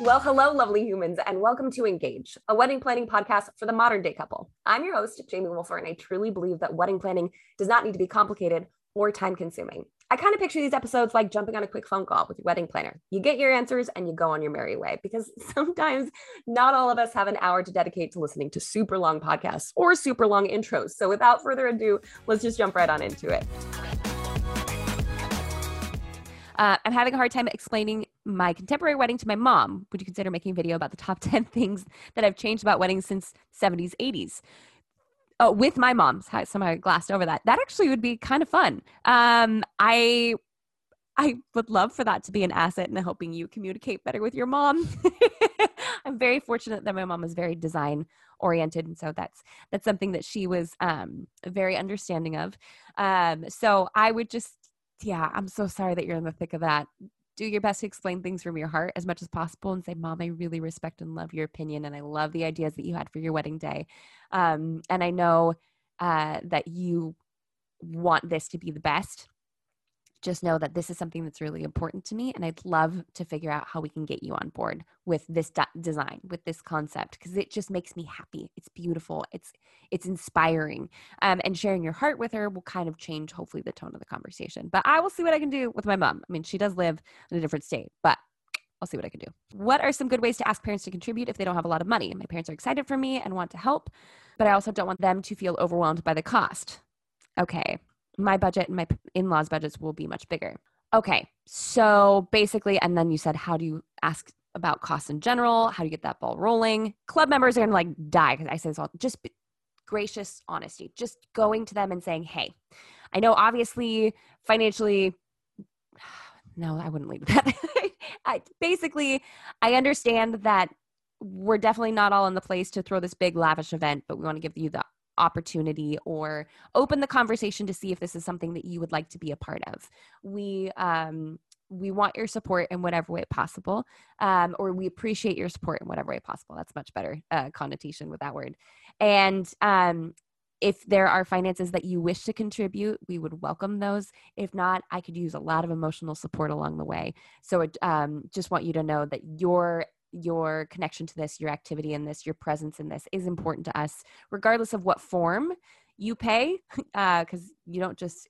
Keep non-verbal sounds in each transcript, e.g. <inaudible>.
Well, hello, lovely humans, and welcome to Engage, a wedding planning podcast for the modern day couple. I'm your host, Jamie Wolfer, and I truly believe that wedding planning does not need to be complicated or time consuming. I kind of picture these episodes like jumping on a quick phone call with your wedding planner. You get your answers and you go on your merry way because <laughs> sometimes not all of us have an hour to dedicate to listening to super long podcasts or super long intros. So without further ado, let's just jump right on into it. Uh, I'm having a hard time explaining my contemporary wedding to my mom. Would you consider making a video about the top <laughs> 10 things that I've changed about weddings since 70s, 80s? Oh, with my mom. Somehow I glassed over that. That actually would be kind of fun. Um, I I would love for that to be an asset in helping you communicate better with your mom. <laughs> I'm very fortunate that my mom is very design oriented, and so that's that's something that she was um, very understanding of. Um, so I would just yeah, I'm so sorry that you're in the thick of that. Do your best to explain things from your heart as much as possible and say, Mom, I really respect and love your opinion. And I love the ideas that you had for your wedding day. Um, and I know uh, that you want this to be the best just know that this is something that's really important to me and i'd love to figure out how we can get you on board with this de- design with this concept because it just makes me happy it's beautiful it's it's inspiring um, and sharing your heart with her will kind of change hopefully the tone of the conversation but i will see what i can do with my mom i mean she does live in a different state but I'll see what I can do. What are some good ways to ask parents to contribute if they don't have a lot of money? My parents are excited for me and want to help, but I also don't want them to feel overwhelmed by the cost. Okay, my budget and my in-laws budgets will be much bigger. Okay so basically and then you said how do you ask about costs in general? How do you get that ball rolling? Club members are gonna like die because i say this all just gracious honesty just going to them and saying hey i know obviously financially <sighs> no i wouldn't leave that. <laughs> I, basically i understand that we're definitely not all in the place to throw this big lavish event but we want to give you the opportunity or open the conversation to see if this is something that you would like to be a part of. We um, we want your support in whatever way possible, um, or we appreciate your support in whatever way possible. That's much better uh, connotation with that word. And um, if there are finances that you wish to contribute, we would welcome those. If not, I could use a lot of emotional support along the way. So, um, just want you to know that your your connection to this, your activity in this, your presence in this is important to us, regardless of what form you pay, because <laughs> uh, you don't just,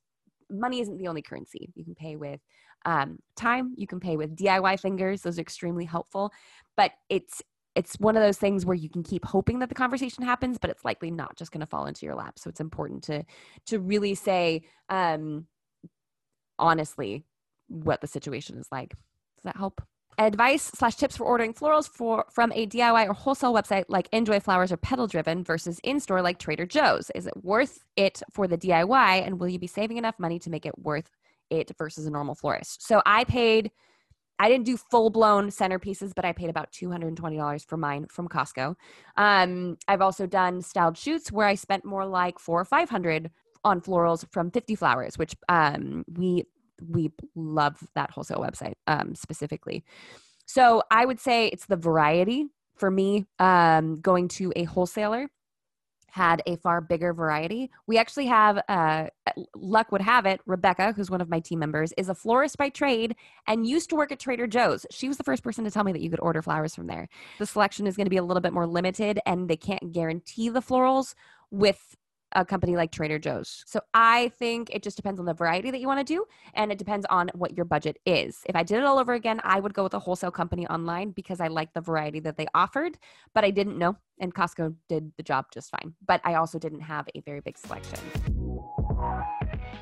money isn't the only currency. You can pay with um, time, you can pay with DIY fingers, those are extremely helpful, but it's, it's one of those things where you can keep hoping that the conversation happens, but it's likely not just going to fall into your lap. So it's important to to really say um, honestly what the situation is like. Does that help? Advice slash tips for ordering florals for from a DIY or wholesale website like Enjoy Flowers or Petal Driven versus in store like Trader Joe's. Is it worth it for the DIY, and will you be saving enough money to make it worth it versus a normal florist? So I paid. I didn't do full blown centerpieces, but I paid about $220 for mine from Costco. Um, I've also done styled shoots where I spent more like four or 500 on florals from 50 flowers, which um, we we love that wholesale website um, specifically. So I would say it's the variety for me. Um, going to a wholesaler had a far bigger variety. We actually have, uh, luck would have it, Rebecca, who's one of my team members, is a florist by trade and used to work at Trader Joe's. She was the first person to tell me that you could order flowers from there. The selection is going to be a little bit more limited and they can't guarantee the florals with a company like Trader Joe's. So I think it just depends on the variety that you want to do and it depends on what your budget is. If I did it all over again, I would go with a wholesale company online because I like the variety that they offered, but I didn't know and Costco did the job just fine. But I also didn't have a very big selection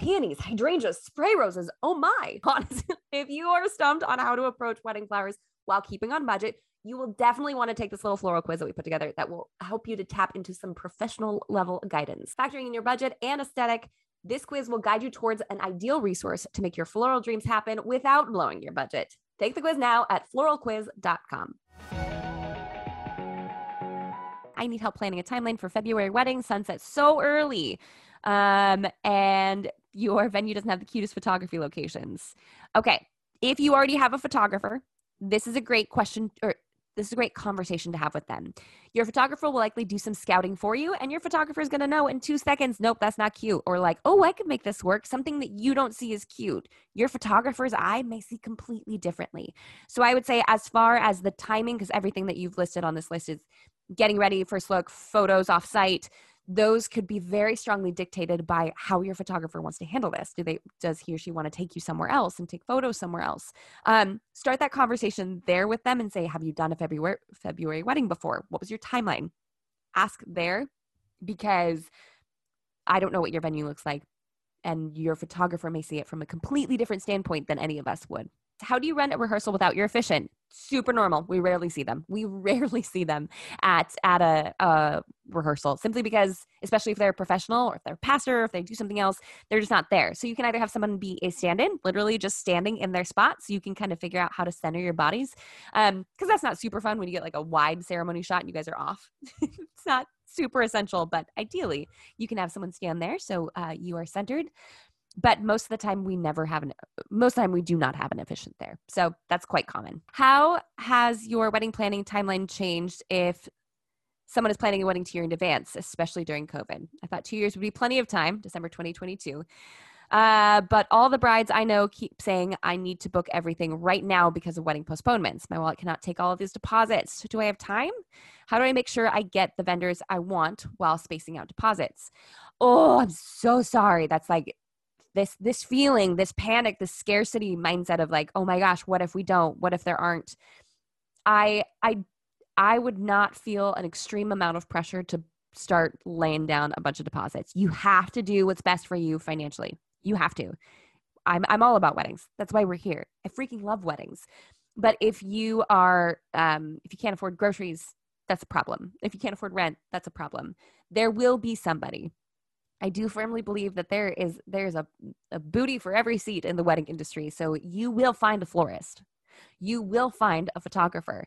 peonies, hydrangeas, spray roses. Oh my. <laughs> Honestly, if you are stumped on how to approach wedding flowers while keeping on budget, you will definitely want to take this little floral quiz that we put together that will help you to tap into some professional level guidance. Factoring in your budget and aesthetic, this quiz will guide you towards an ideal resource to make your floral dreams happen without blowing your budget. Take the quiz now at floralquiz.com. I need help planning a timeline for February wedding. Sunset so early. Um, and your venue doesn't have the cutest photography locations. Okay. If you already have a photographer, this is a great question or this is a great conversation to have with them. Your photographer will likely do some scouting for you, and your photographer is going to know in two seconds, nope, that's not cute. Or like, oh, I could make this work. Something that you don't see is cute. Your photographer's eye may see completely differently. So I would say, as far as the timing, because everything that you've listed on this list is getting ready, first look, photos off site, those could be very strongly dictated by how your photographer wants to handle this. Do they does he or she want to take you somewhere else and take photos somewhere else? Um, start that conversation there with them and say, "Have you done a February February wedding before? What was your timeline?" Ask there because I don't know what your venue looks like, and your photographer may see it from a completely different standpoint than any of us would. How do you run a rehearsal without your officiant? Super normal. We rarely see them. We <laughs> rarely see them at at a, a rehearsal simply because, especially if they're a professional or if they're a pastor, or if they do something else, they're just not there. So you can either have someone be a stand-in, literally just standing in their spot, so you can kind of figure out how to center your bodies. Um, because that's not super fun when you get like a wide ceremony shot and you guys are off. <laughs> it's not super essential, but ideally you can have someone stand there so uh, you are centered but most of the time we never have an most of the time we do not have an officiant there so that's quite common how has your wedding planning timeline changed if someone is planning a wedding two year in advance especially during covid i thought two years would be plenty of time december 2022 uh, but all the brides I know keep saying I need to book everything right now because of wedding postponements. My wallet cannot take all of these deposits. Do I have time? How do I make sure I get the vendors I want while spacing out deposits? Oh, I'm so sorry. That's like this this feeling this panic this scarcity mindset of like oh my gosh what if we don't? What if there aren't? I i i would not feel an extreme amount of pressure to start laying down a bunch of deposits. You have to do what's best for you financially. You have to. I'm i'm all about weddings. That's why we're here. I freaking love weddings. But if you are um if you can't afford groceries that's a problem. If you can't afford rent that's a problem. There will be somebody I do firmly believe that there is there's a, a booty for every seat in the wedding industry. So you will find a florist. You will find a photographer.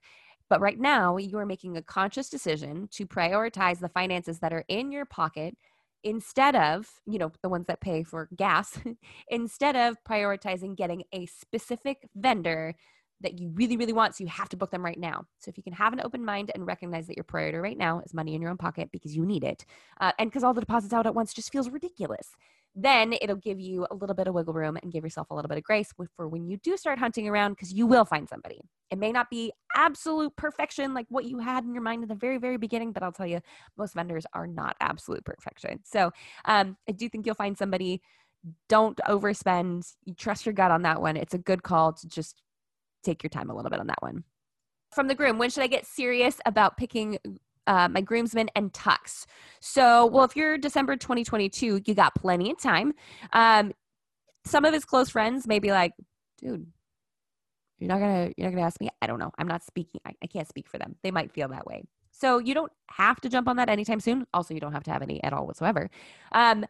But right now, you are making a conscious decision to prioritize the finances that are in your pocket instead of, you know, the ones that pay for gas, <laughs> instead of prioritizing getting a specific vendor that you really, really want. So you have to book them right now. So if you can have an open mind and recognize that your priority right now is money in your own pocket because you need it, uh, and because all the deposits out at once just feels ridiculous, then it'll give you a little bit of wiggle room and give yourself a little bit of grace for when you do start hunting around because you will find somebody. It may not be absolute perfection like what you had in your mind in the very, very beginning, but I'll tell you, most vendors are not absolute perfection. So um, I do think you'll find somebody. Don't overspend. You trust your gut on that one. It's a good call to just take your time a little bit on that one. From the groom, when should I get serious about picking uh, my groomsmen and tux? So, well, if you're December 2022, you got plenty of time. Um, some of his close friends may be like, dude, you're not gonna you're not gonna ask me. I don't know. I'm not speaking. I, I can't speak for them. They might feel that way. So you don't have to jump on that anytime soon. Also, you don't have to have any at all whatsoever. Um,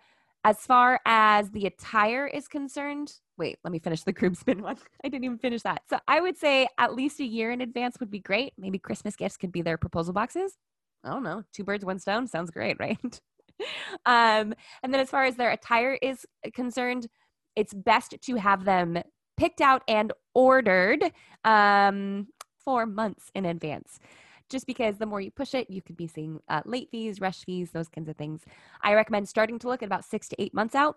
as far as the attire is concerned, wait, let me finish the groomsmen one. <laughs> I didn't even finish that. So I would say at least a year in advance would be great. Maybe Christmas gifts could be their proposal boxes. I don't know. Two birds, one stone sounds great, <laughs> right? um, and then as far as their attire is concerned, it's best to have them picked out and ordered um, four months in advance just because the more you push it, you could be seeing uh, late fees, rush fees, those kinds of things. I recommend starting to look at about six to eight months out.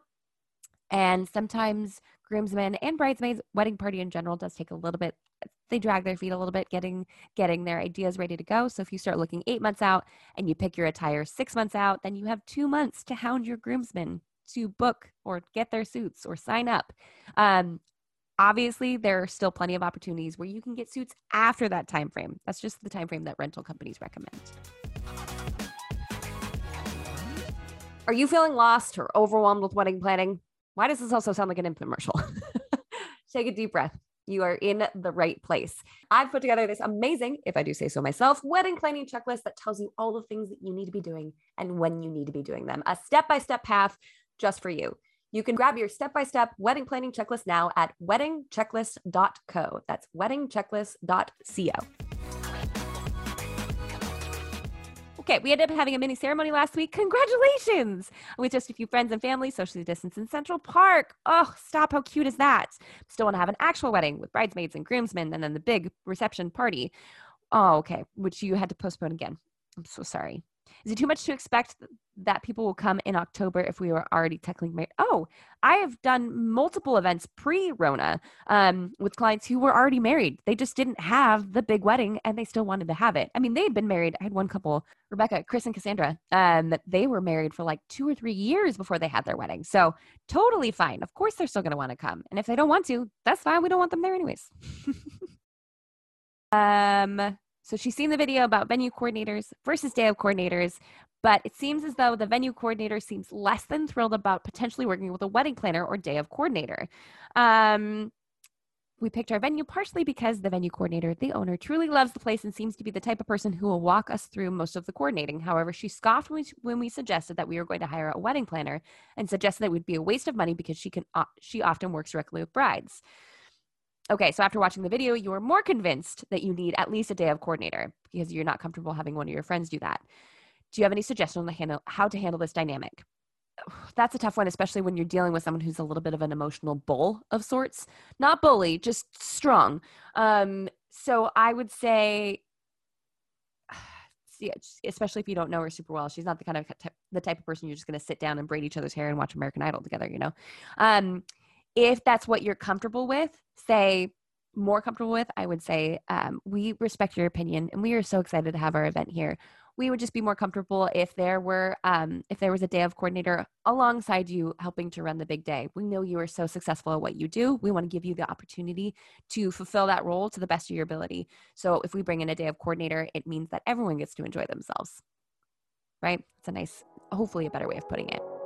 And sometimes groomsmen and bridesmaids, wedding party in general does take a little bit. They drag their feet a little bit getting getting their ideas ready to go. So if you start looking eight months out and you pick your attire six months out, then you have two months to hound your groomsmen to book or get their suits or sign up. Um, obviously there are still plenty of opportunities where you can get suits after that time frame that's just the time frame that rental companies recommend are you feeling lost or overwhelmed with wedding planning why does this also sound like an infomercial <laughs> take a deep breath you are in the right place. I've put together this amazing, if I do say so myself, wedding planning checklist that tells you all the things that you need to be doing and when you need to be doing them. A step by step path just for you. You can grab your step by step wedding planning checklist now at weddingchecklist.co. That's weddingchecklist.co. Okay, we ended up having a mini ceremony last week. Congratulations! With just a few friends and family, socially distanced in Central Park. Oh, stop. How cute is that? Still want to have an actual wedding with bridesmaids and groomsmen and then the big reception party. Oh, okay. Which you had to postpone again. I'm so sorry. Is it too much to expect that people will come in October if we were already technically married? Oh, I have done multiple events pre Rona um, with clients who were already married. They just didn't have the big wedding and they still wanted to have it. I mean, they had been married. I had one couple, Rebecca, Chris, and Cassandra, um, they were married for like two or three years before they had their wedding. So totally fine. Of course, they're still going to want to come. And if they don't want to, that's fine. We don't want them there anyways. <laughs> um, so she's seen the video about venue coordinators versus day of coordinators, but it seems as though the venue coordinator seems less than thrilled about potentially working with a wedding planner or day of coordinator. Um, we picked our venue partially because the venue coordinator, the owner, truly loves the place and seems to be the type of person who will walk us through most of the coordinating. However, she scoffed when we, when we suggested that we were going to hire a wedding planner and suggested that it would be a waste of money because she can uh, she often works directly with brides. Okay, so after watching the video, you are more convinced that you need at least a day of coordinator because you're not comfortable having one of your friends do that. Do you have any suggestions on handle, how to handle this dynamic? <sighs> That's a tough one, especially when you're dealing with someone who's a little bit of an emotional bull of sorts. Not bully, just strong. Um, so I would say, <sighs> especially if you don't know her super well, she's not the kind of the type of person you're just going to sit down and braid each other's hair and watch American Idol together, you know. Um, if that's what you're comfortable with, say more comfortable with, I would say um, we respect your opinion and we are so excited to have our event here. We would just be more comfortable if there were um, if there was a day of coordinator alongside you helping to run the big day. We know you are so successful at what you do. We want to give you the opportunity to fulfill that role to the best of your ability. So if we bring in a day of coordinator, it means that everyone gets to enjoy themselves. Right? It's a nice, hopefully a better way of putting it.